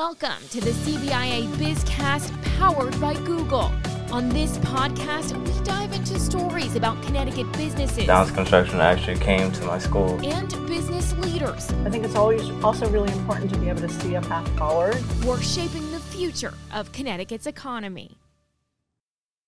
Welcome to the CBIA Bizcast powered by Google. On this podcast, we dive into stories about Connecticut businesses Downs Construction actually came to my school. and business leaders I think it's always also really important to be able to see a path forward. We're shaping the future of Connecticut's economy.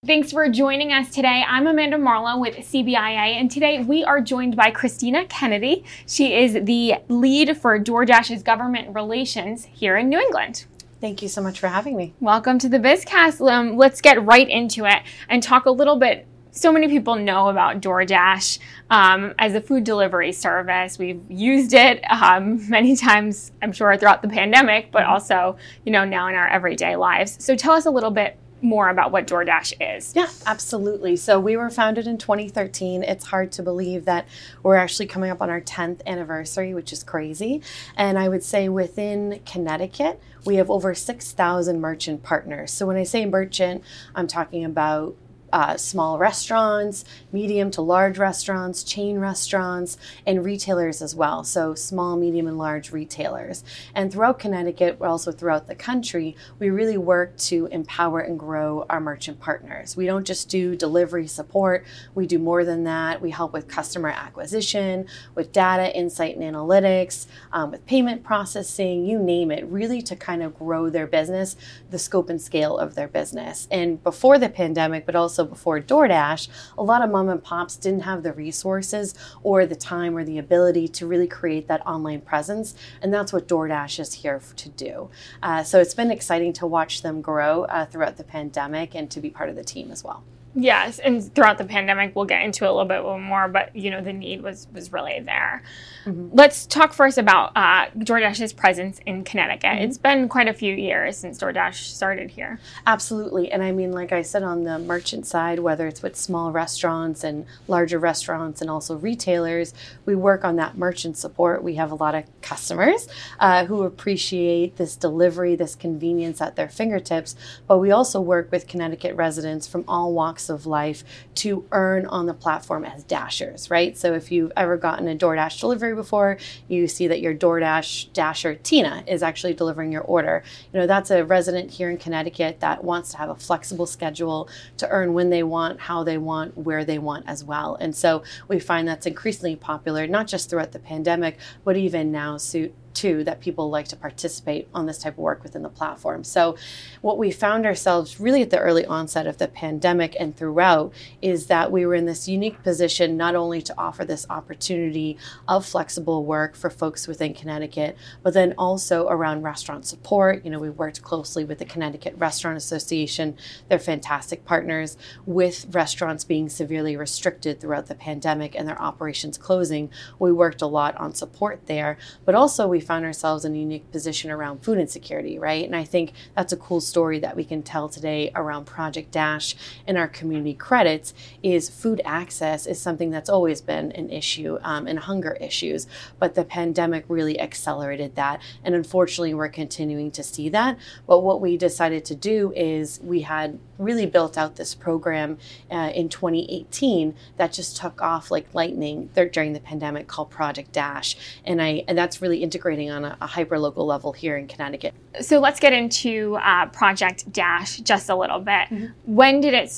Thanks for joining us today. I'm Amanda Marlowe with CBIA, and today we are joined by Christina Kennedy. She is the lead for DoorDash's government relations here in New England. Thank you so much for having me. Welcome to the BizCast. Um, let's get right into it and talk a little bit. So many people know about DoorDash um, as a food delivery service. We've used it um, many times, I'm sure, throughout the pandemic, but also, you know, now in our everyday lives. So tell us a little bit more about what DoorDash is. Yeah, absolutely. So we were founded in 2013. It's hard to believe that we're actually coming up on our 10th anniversary, which is crazy. And I would say within Connecticut, we have over 6,000 merchant partners. So when I say merchant, I'm talking about uh, small restaurants, medium to large restaurants, chain restaurants, and retailers as well. So, small, medium, and large retailers. And throughout Connecticut, but also throughout the country, we really work to empower and grow our merchant partners. We don't just do delivery support, we do more than that. We help with customer acquisition, with data, insight, and analytics, um, with payment processing, you name it, really to kind of grow their business, the scope and scale of their business. And before the pandemic, but also before DoorDash, a lot of mom and pops didn't have the resources or the time or the ability to really create that online presence. And that's what DoorDash is here to do. Uh, so it's been exciting to watch them grow uh, throughout the pandemic and to be part of the team as well. Yes, and throughout the pandemic, we'll get into it a little bit more, but you know the need was was really there. Let's talk first about uh, DoorDash's presence in Connecticut. It's been quite a few years since DoorDash started here. Absolutely. And I mean, like I said, on the merchant side, whether it's with small restaurants and larger restaurants and also retailers, we work on that merchant support. We have a lot of customers uh, who appreciate this delivery, this convenience at their fingertips. But we also work with Connecticut residents from all walks of life to earn on the platform as dashers, right? So if you've ever gotten a DoorDash delivery before, you see that your DoorDash dasher, Tina, is actually delivering your order. You know, that's a resident here in Connecticut that wants to have a flexible schedule to earn when they want, how they want, where they want as well. And so we find that's increasingly popular, not just throughout the pandemic, but even now, so too that people like to participate on this type of work within the platform. So, what we found ourselves really at the early onset of the pandemic and throughout is that we were in this unique position not only to offer this opportunity of flexible work for folks within Connecticut, but then also around restaurant support. You know, we worked closely with the Connecticut Restaurant Association, they're fantastic partners with restaurants being severely restricted throughout the pandemic and their operations closing. We worked a lot on support there, but also we found ourselves in a unique position around food insecurity, right? And I think that's a cool story that we can tell today around Project Dash and our community credits is food access is something that's always been an issue um, and hunger issues, but the pandemic really accelerated that. And unfortunately, we're continuing to see that. But what we decided to do is we had really built out this program uh, in 2018 that just took off like lightning during the pandemic called Project Dash. And I and that's really integrating on a, a hyper local level here in Connecticut. So let's get into uh, Project Dash just a little bit. When did it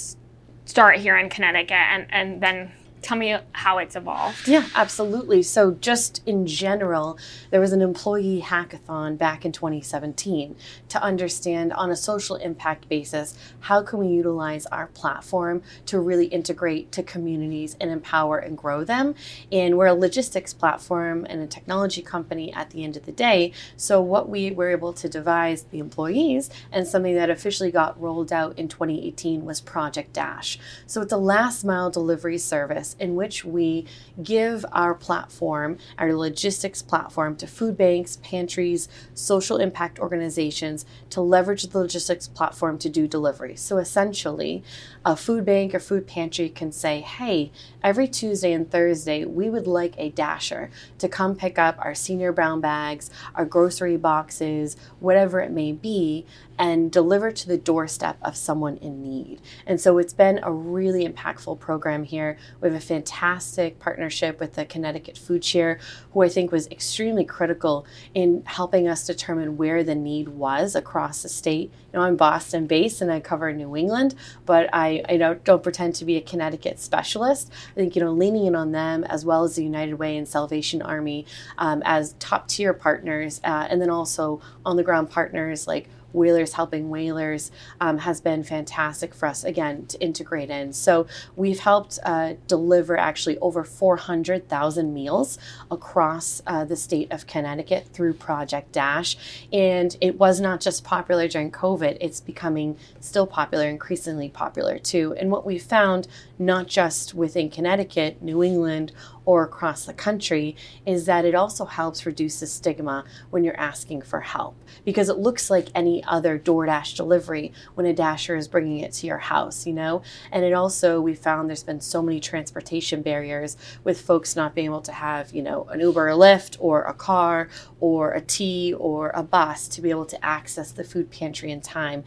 start here in Connecticut, and and then tell me how it's evolved? Yeah, absolutely. So, just in general, there was an employee hackathon back in 2017 to understand on a social impact basis how can we utilize our platform to really integrate to communities and empower and grow them. And we're a logistics platform and a technology company at the end of the day. So, what we were able to devise the employees and something that officially got rolled out in 2018 was Project Dash. So, it's a last mile delivery service in which we give our platform, our logistics platform, to food banks, pantries, social impact organizations to leverage the logistics platform to do delivery. So essentially, a food bank or food pantry can say, hey, every Tuesday and Thursday, we would like a dasher to come pick up our senior brown bags, our grocery boxes, whatever it may be, and deliver to the doorstep of someone in need. And so it's been a really impactful program here. We have a fantastic partnership with the Connecticut Food Share, who I think was extremely critical in helping us determine where the need was across the state. You know, I'm Boston based and I cover New England, but I, I don't, don't pretend to be a Connecticut specialist. I think, you know, leaning in on them as well as the United Way and Salvation Army um, as top tier partners, uh, and then also on the ground partners like Whalers Helping Whalers um, has been fantastic for us, again, to integrate in. So we've helped uh, deliver actually over 400,000 meals across uh, the state of Connecticut through Project Dash. And it was not just popular during COVID, it's becoming still popular, increasingly popular too. And what we found, not just within Connecticut, New England, or across the country is that it also helps reduce the stigma when you're asking for help because it looks like any other DoorDash delivery when a dasher is bringing it to your house, you know? And it also, we found there's been so many transportation barriers with folks not being able to have, you know, an Uber or Lyft or a car or a T or a bus to be able to access the food pantry in time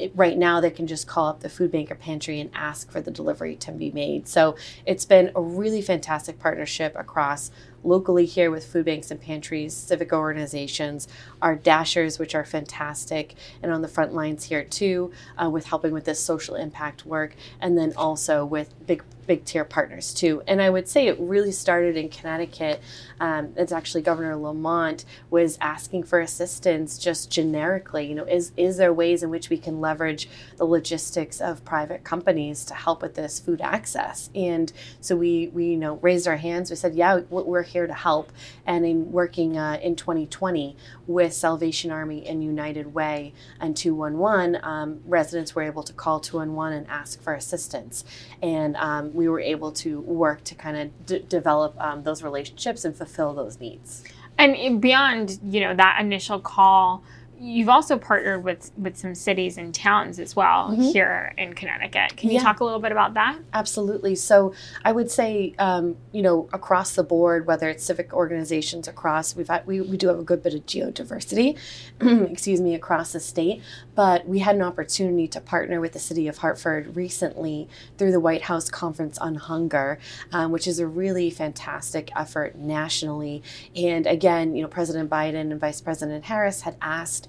it, right now they can just call up the food bank or pantry and ask for the delivery to be made. So it's been a really fantastic partnership across locally here with food banks and pantries, civic organizations, our dashers, which are fantastic, and on the front lines here too, uh, with helping with this social impact work, and then also with big big tier partners too. And I would say it really started in Connecticut. Um, it's actually Governor Lamont was asking for assistance just generically. You know, is is there ways in which we can leverage the logistics of private companies to help with this food access? And so we we you know raised our hands. We said, yeah, we're here to help. And in working uh, in 2020 with Salvation Army and United Way and 211, um, residents were able to call 211 and ask for assistance. And um, we were able to work to kind of d- develop um, those relationships and fulfill those needs. And beyond, you know, that initial call, you've also partnered with with some cities and towns as well mm-hmm. here in Connecticut. Can you yeah. talk a little bit about that? Absolutely. So I would say, um, you know, across the board, whether it's civic organizations across, we've had, we we do have a good bit of geodiversity, excuse me, across the state. But we had an opportunity to partner with the city of Hartford recently through the White House Conference on Hunger, um, which is a really fantastic effort nationally. And again, you know, President Biden and Vice President Harris had asked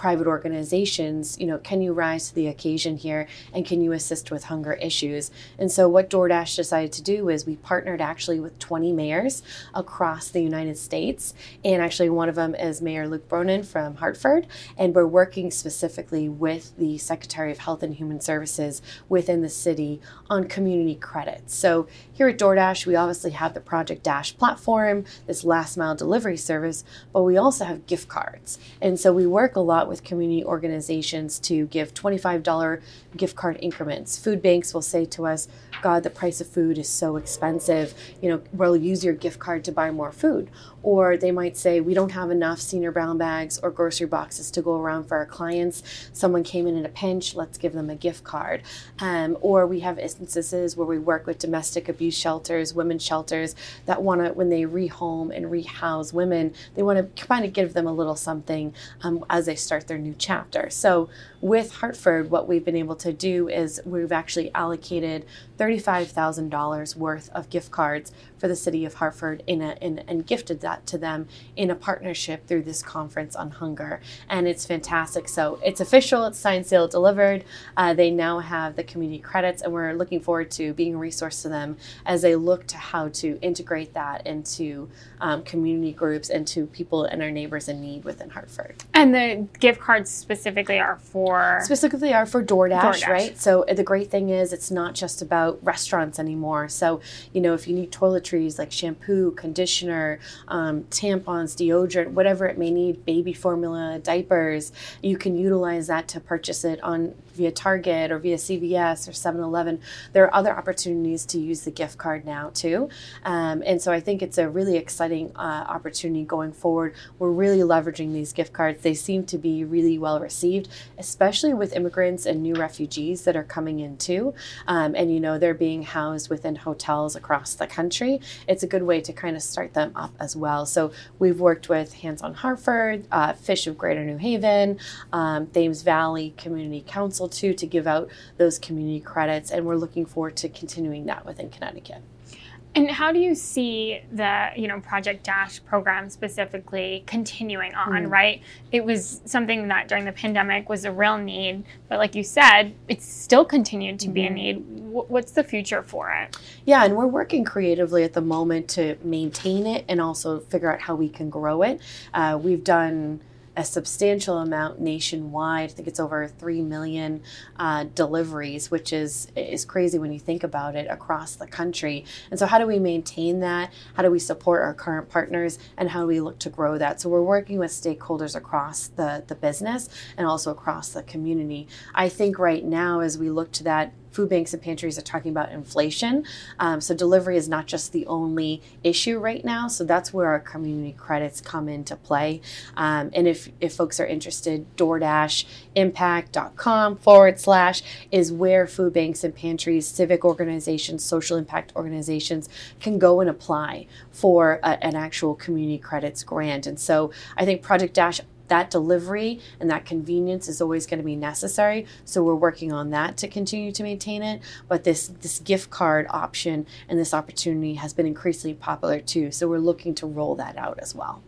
private organizations, you know, can you rise to the occasion here and can you assist with hunger issues? And so what DoorDash decided to do is we partnered actually with 20 mayors across the United States. And actually one of them is Mayor Luke Bronin from Hartford. And we're working specifically with the Secretary of Health and Human Services within the city on community credits. So here at DoorDash, we obviously have the Project Dash platform, this last mile delivery service, but we also have gift cards. And so we work a lot with community organizations to give $25 gift card increments. Food banks will say to us, God, the price of food is so expensive. You know, we'll use your gift card to buy more food. Or they might say, we don't have enough senior brown bags or grocery boxes to go around for our clients. Someone came in in a pinch, let's give them a gift card. Um, or we have instances where we work with domestic abuse shelters, women's shelters that want to, when they rehome and rehouse women, they want to kind of give them a little something um, as they start their new chapter. So with Hartford, what we've been able to do is we've actually allocated $35,000 worth of gift cards for the city of Hartford in a, in, and gifted that to them in a partnership through this conference on hunger. And it's fantastic. So it's official, it's signed, sealed, delivered. Uh, they now have the community credits, and we're looking forward to being a resource to them as they look to how to integrate that into um, community groups and to people and our neighbors in need within Hartford. And the gift cards specifically are for? Specifically are for DoorDash, DoorDash. right? So the great thing is it's not just about restaurants anymore. So, you know, if you need toiletries like shampoo, conditioner, um, tampons, deodorant, whatever it may need, baby formula, diapers, you can utilize that to purchase it on via Target or via CVS or 7 Eleven. There are other opportunities to use the gift card now, too. Um, and so I think it's a really exciting uh, opportunity going forward. We're really leveraging these gift cards. They seem to be really well received, especially with immigrants and new refugees that are coming in, too. Um, and, you know, they're being housed within hotels across the country. It's a good way to kind of start them up as well. So we've worked with Hands on Hartford, uh, Fish of Greater New Haven, um, Thames Valley Community Council too to give out those community credits, and we're looking forward to continuing that within Connecticut. And how do you see the, you know, Project Dash program specifically continuing on, Mm. right? It was something that during the pandemic was a real need, but like you said, it's still continued to be a Mhm. need. Wh- What's the future for it? Yeah, and we're working creatively at the moment to maintain it and also figure out how we can grow it. Uh, we've done a substantial amount nationwide. I think it's over three million uh, deliveries, which is is crazy when you think about it across the country. And so, how do we maintain that? How do we support our current partners, and how do we look to grow that? So, we're working with stakeholders across the the business and also across the community. I think right now, as we look to that food banks and pantries are talking about inflation. Um, so delivery is not just the only issue right now. So that's where our community credits come into play. Um, and if, if folks are interested, DoorDashImpact.com forward slash is where food banks and pantries, civic organizations, social impact organizations can go and apply for a, an actual community credits grant. And so I think Project Dash that delivery and that convenience is always going to be necessary. So we're working on that to continue to maintain it. But this this gift card option and this opportunity has been increasingly popular too. So we're looking to roll that out as well.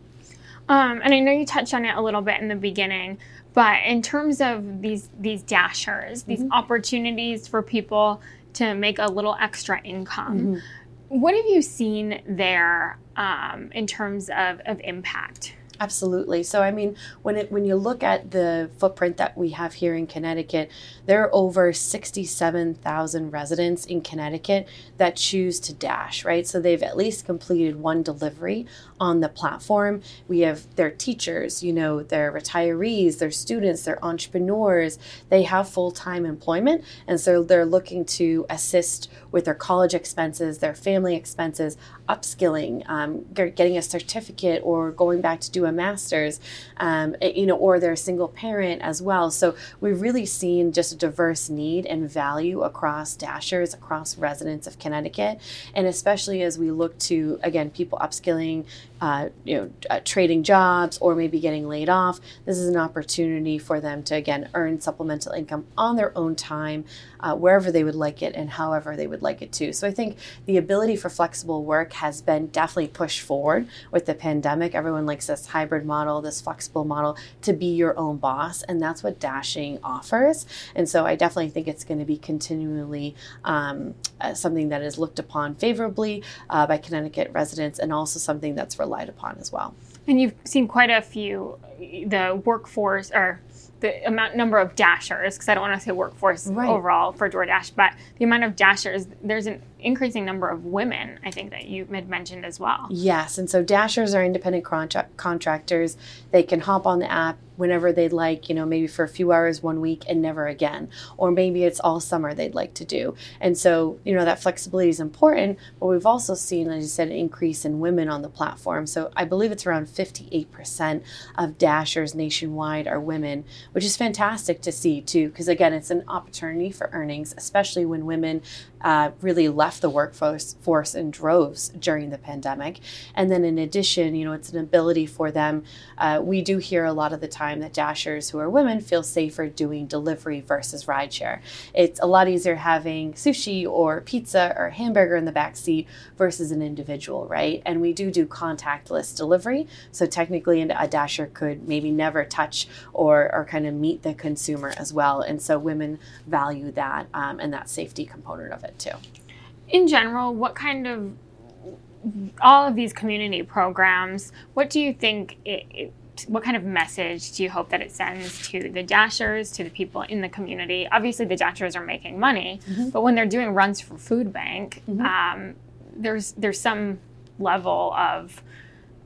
Um, and I know you touched on it a little bit in the beginning, but in terms of these these dashers, these opportunities for people to make a little extra income, what have you seen there um, in terms of, of impact? Absolutely. So I mean, when it when you look at the footprint that we have here in Connecticut, there are over sixty-seven thousand residents in Connecticut that choose to dash. Right, so they've at least completed one delivery on the platform. We have their teachers, you know, their retirees, their students, their entrepreneurs. They have full-time employment, and so they're looking to assist with their college expenses, their family expenses, upskilling, um, getting a certificate, or going back to do a master's, um, eh, you know, or they're a single parent as well. So we've really seen just a diverse need and value across dashers, across residents of Connecticut, and especially as we look to again people upskilling, uh, you know, uh, trading jobs, or maybe getting laid off. This is an opportunity for them to again earn supplemental income on their own time, uh, wherever they would like it and however they would like it to. So I think the ability for flexible work has been definitely pushed forward with the pandemic. Everyone likes this hybrid model, this flexible model to be your own boss, and that's what dashing offers. And so I definitely think it's going to be continually um, uh, something that is looked upon favorably uh, by Connecticut residents, and also something that's relied upon as well. And you've seen quite a few, the workforce or the amount number of dashers, because I don't want to say workforce Right. overall for DoorDash, but the amount of dashers, there's an increasing number of women, I think that you had mentioned as well. Yes, and so dashers are independent contra- contractors. They can hop on the app whenever they'd like, you know, maybe for a few hours one week and never again. Or maybe it's all summer they'd like to do. And so, you know, that flexibility is important, but we've also seen, as you said, an increase in women on the platform. So I believe it's around 58% of dashers nationwide are women, which is fantastic to see too, because again, it's an opportunity for earnings, especially when women uh, really left the workforce force in droves during the pandemic. And then in addition, you know, it's an ability for them. Uh, we do hear a lot of the time that dashers who are women feel safer doing delivery versus rideshare. It's a lot easier having sushi or pizza or hamburger in the back seat versus an individual, right? And we do do contactless delivery. So technically, a dasher could maybe never touch or, or kind of meet the consumer as well. And so women value that um, and that safety component of it too. In general, what kind of all of these community programs, what do you think it, it what kind of message do you hope that it sends to the dashers, to the people in the community? Obviously, the dashers are making money, but when they're doing runs for food bank, um, there's there's some level of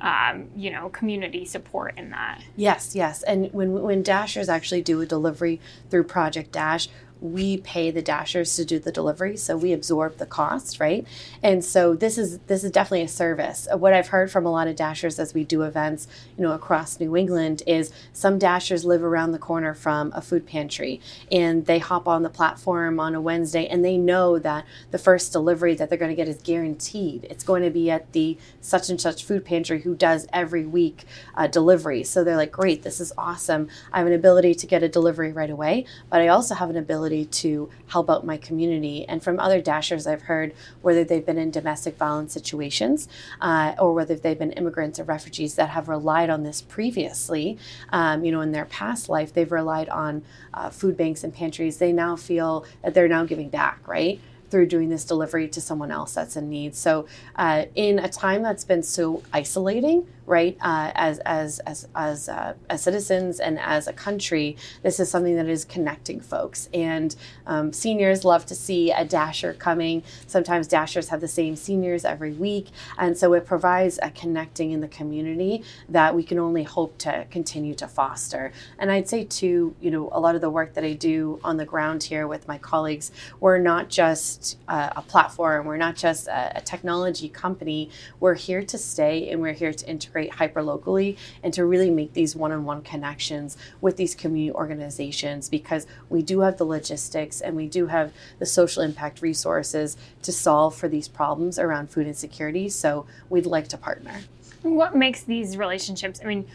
um, you know community support in that. Yes, yes. And when when dashers actually do a delivery through Project Dash, we pay the dashers to do the delivery, so we absorb the cost, right? And so this is this is definitely a service. What I've heard from a lot of dashers as we do events, you know, across New England is some dashers live around the corner from a food pantry and they hop on the platform on a Wednesday and they know that the first delivery that they're going to get is guaranteed. It's going to be at the such and such food pantry who does every week uh, delivery. So they're like, great, this is awesome. I have an ability to get a delivery right away, but I also have an ability ability to help out my community. And from other Dashers, I've heard whether they've been in domestic violence situations uh, or whether they've been immigrants or refugees that have relied on this previously, um, you know, in their past life, they've relied on uh, food banks and pantries. They now feel that they're now giving back, right? through doing this delivery to someone else that's in need. So, uh, in a time that's been so isolating, right? Uh, as as as as, uh, as citizens and as a country, this is something that is connecting folks. And um, seniors love to see a dasher coming. Sometimes dashers have the same seniors every week, and so it provides a connecting in the community that we can only hope to continue to foster. And I'd say too, you know, a lot of the work that I do on the ground here with my colleagues, we're not just uh, a platform, we're not just a, a technology company. We're here to stay, and we're here to integrate hyper locally and to really make these one on one connections with these community organizations because we do have the logistics and we do have the social impact resources to solve for these problems around food insecurity. So we'd like to partner. What makes these relationships? I mean,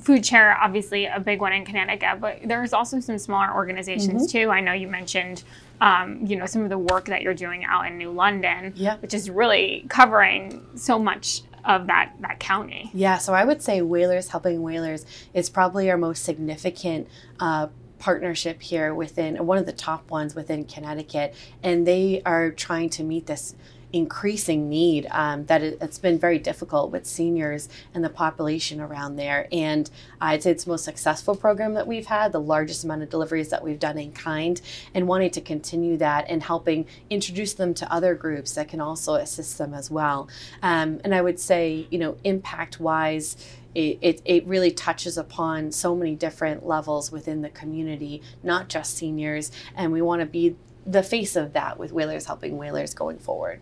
Food Share, obviously a big one in Connecticut, but there's also some smaller organizations mm-hmm. too. I know you mentioned, um, you know, some of the work that you're doing out in New London, yeah. which is really covering so much of that that county. Yeah, so I would say Whalers Helping Whalers is probably our most significant uh, partnership here within one of the top ones within Connecticut, and they are trying to meet this increasing need um, that it, has been very difficult with seniors and the population around there. And I'd say it's the most successful program that we've had, the largest amount of deliveries that we've done in kind, and wanting to continue that and helping introduce them to other groups that can also assist them as well. Um, and I would say, you know, impact wise, it, it, it, really touches upon so many different levels within the community, not just seniors. And we want to be the face of that with Whalers Helping Whalers going forward.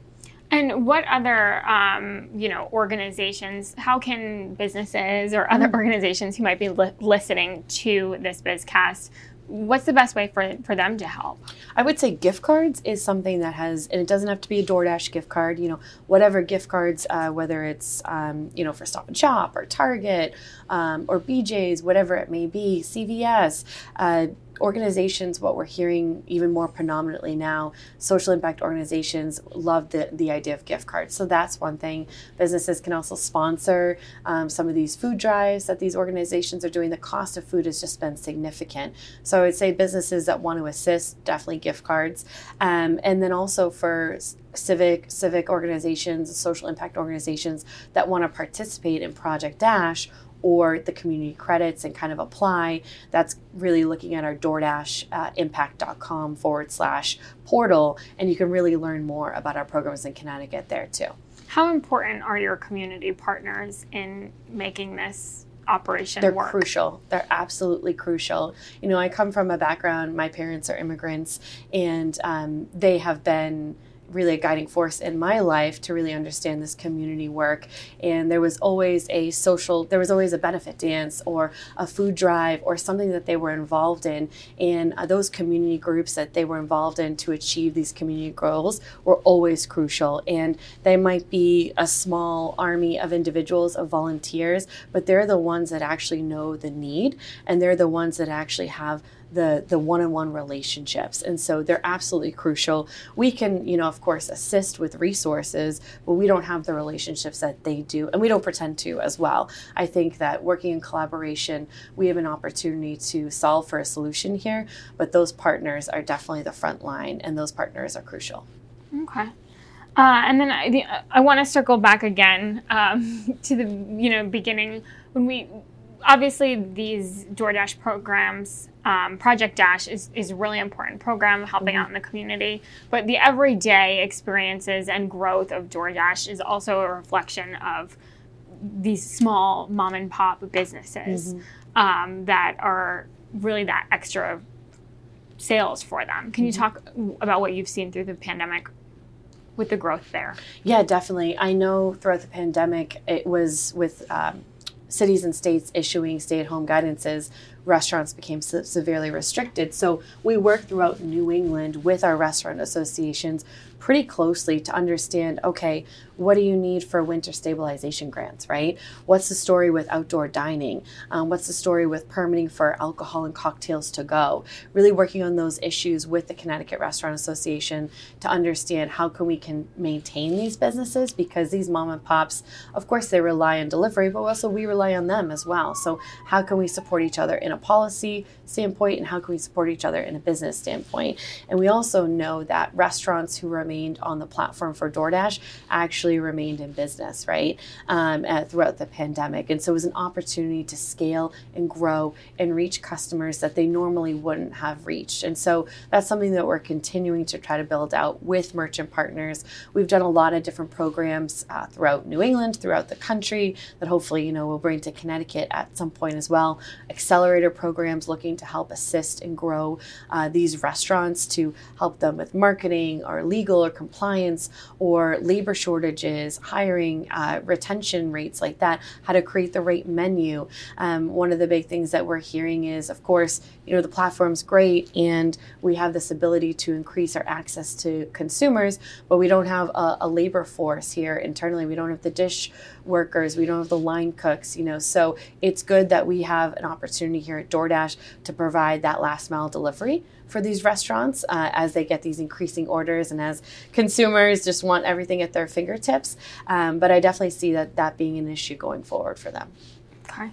And what other, um, you know, organizations? How can businesses or other mm. organizations who might be li- listening to this BizCast what's the best way for, for them to help? I would say gift cards is something that has, and it doesn't have to be a DoorDash gift card, you know, whatever gift cards, uh, whether it's, um, you know, for Stop and Shop or Target um, or BJ's, whatever it may be, CVS. Uh, organizations, what we're hearing even more predominantly now, social impact organizations love the, the idea of gift cards. So that's one thing. Businesses can also sponsor um, some of these food drives that these organizations are doing. The cost of food has just been significant. So I would say businesses that want to assist, definitely gift cards. Um, and then also for civic civic organizations, social impact organizations that want to participate in Project Dash or the community credits and kind of apply, that's really looking at our DoorDash uh, impact.com forward slash portal. And you can really learn more about our programs in Connecticut there too. How important are your community partners in making this operation They're work? crucial. They're absolutely crucial. You know, I come from a background, my parents are immigrants, and um, they have been really a guiding force in my life to really understand this community work. And there was always a social, there was always a benefit dance or a food drive or something that they were involved in. And uh, those community groups that they were involved in to achieve these community goals were always crucial. And they might be a small army of individuals, of volunteers, but they're the ones that actually know the need and they're the ones that actually have the the one-on-one relationships. And so they're absolutely crucial. We can you know of course assist with resources but we don't have the relationships that they do and we don't pretend to as well. I think that working in collaboration we have an opportunity to solve for a solution here but those partners are definitely the front line and those partners are crucial. Okay. Uh, and then I, I want to circle back again um, to the you know beginning. When we obviously these DoorDash programs, um, Project Dash is, is a really important program helping mm-hmm. out in the community. But the everyday experiences and growth of DoorDash is also a reflection of these small mom and pop businesses mm-hmm. um, that are really that extra sales for them. Can mm-hmm. you talk about what you've seen through the pandemic with the growth there? Yeah, definitely. I know throughout the pandemic, it was with um, cities and states issuing stay at home guidances, restaurants became se- severely restricted. So we work throughout New England with our restaurant associations pretty closely to understand okay, what do you need for winter stabilization grants, right? What's the story with outdoor dining? Um, what's the story with permitting for alcohol and cocktails to go? Really working on those issues with the Connecticut Restaurant Association to understand how can we can maintain these businesses because these mom and pops, of course, they rely on delivery, but also we rely on them as well. So how can we support each other in a policy standpoint and how can we support each other in a business standpoint? And we also know that restaurants who remained on the platform for DoorDash actually remained in business, right, um, throughout the pandemic. And so it was an opportunity to scale and grow and reach customers that they normally wouldn't have reached. And so that's something that we're continuing to try to build out with merchant partners. We've done a lot of different programs uh, throughout New England, throughout the country that hopefully, you know, we'll bring to Connecticut at some point as well. Accelerator programs looking to help assist and grow uh, these restaurants to help them with marketing or legal or compliance or labor shortages, hiring, uh, retention rates like that, how to create the right menu. Um, one of the big things that we're hearing is, of course, you know, the platform's great and we have this ability to increase our access to consumers, but we don't have a, a labor force here internally. We don't have the dish workers, we don't have the line cooks, you know. So it's good that we have an opportunity here at DoorDash to provide that last mile delivery for these restaurants uh, as they get these increasing orders and as consumers just want everything at their fingertips. Um, but I definitely see that that being an issue going forward for them. Okay.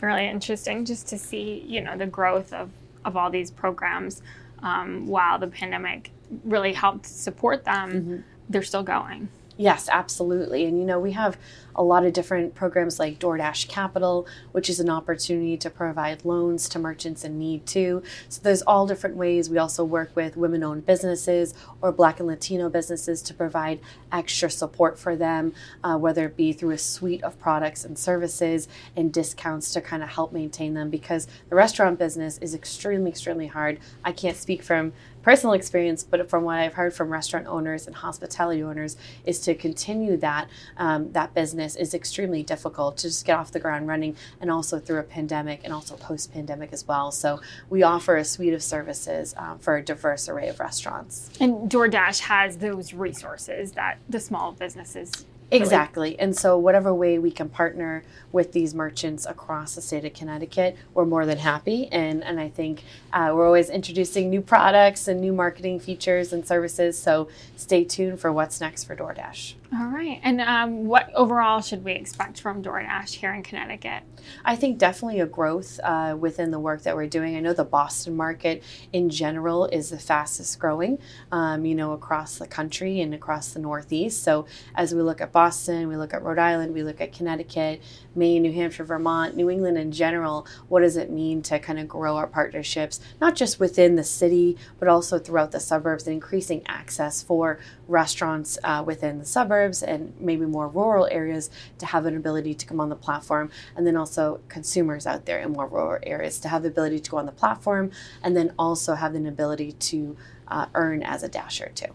Really interesting just to see, you know, the growth of, of all these programs um, while the pandemic really helped support them. Mm-hmm. They're still going. Yes, absolutely. And you know, we have a lot of different programs like DoorDash Capital, which is an opportunity to provide loans to merchants in need too. So there's all different ways. We also work with women owned businesses or Black and Latino businesses to provide extra support for them, uh, whether it be through a suite of products and services and discounts to kind of help maintain them because the restaurant business is extremely, extremely hard. I can't speak from personal experience, but from what I've heard from restaurant owners and hospitality owners, is to continue that um, that business is extremely difficult to just get off the ground running, and also through a pandemic and also post pandemic as well. So we offer a suite of services um, for a diverse array of restaurants. And DoorDash has those resources that the small businesses Exactly. And so, whatever way we can partner with these merchants across the state of Connecticut, we're more than happy. And, and I think uh, we're always introducing new products and new marketing features and services. So, stay tuned for what's next for DoorDash. All right. And um, what overall should we expect from DoorDash here in Connecticut? I think definitely a growth uh, within the work that we're doing. I know the Boston market in general is the fastest growing, um, you know, across the country and across the Northeast. So as we look at Boston, we look at Rhode Island, we look at Connecticut, Maine, New Hampshire, Vermont, New England in general, what does it mean to kind of grow our partnerships, not just within the city, but also throughout the suburbs and increasing access for restaurants uh, within the suburbs and maybe more rural areas to have an ability to come on the platform, and then also consumers out there in more rural areas to have the ability to go on the platform, and then also have an ability to uh, earn as a dasher too.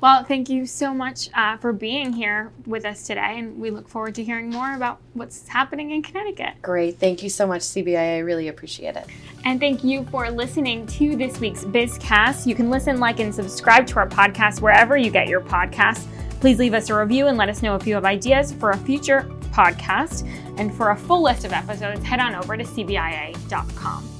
Well, thank you so much uh, for being here with us today, and we look forward to hearing more about what's happening in Connecticut. Great. Thank you so much, CBI. I really appreciate it. And thank you for listening to this week's BizCast. You can listen, like, and subscribe to our podcast wherever you get your podcasts. Please leave us a review and let us know if you have ideas for a future podcast. And for a full list of episodes, head on over to CBIA.com.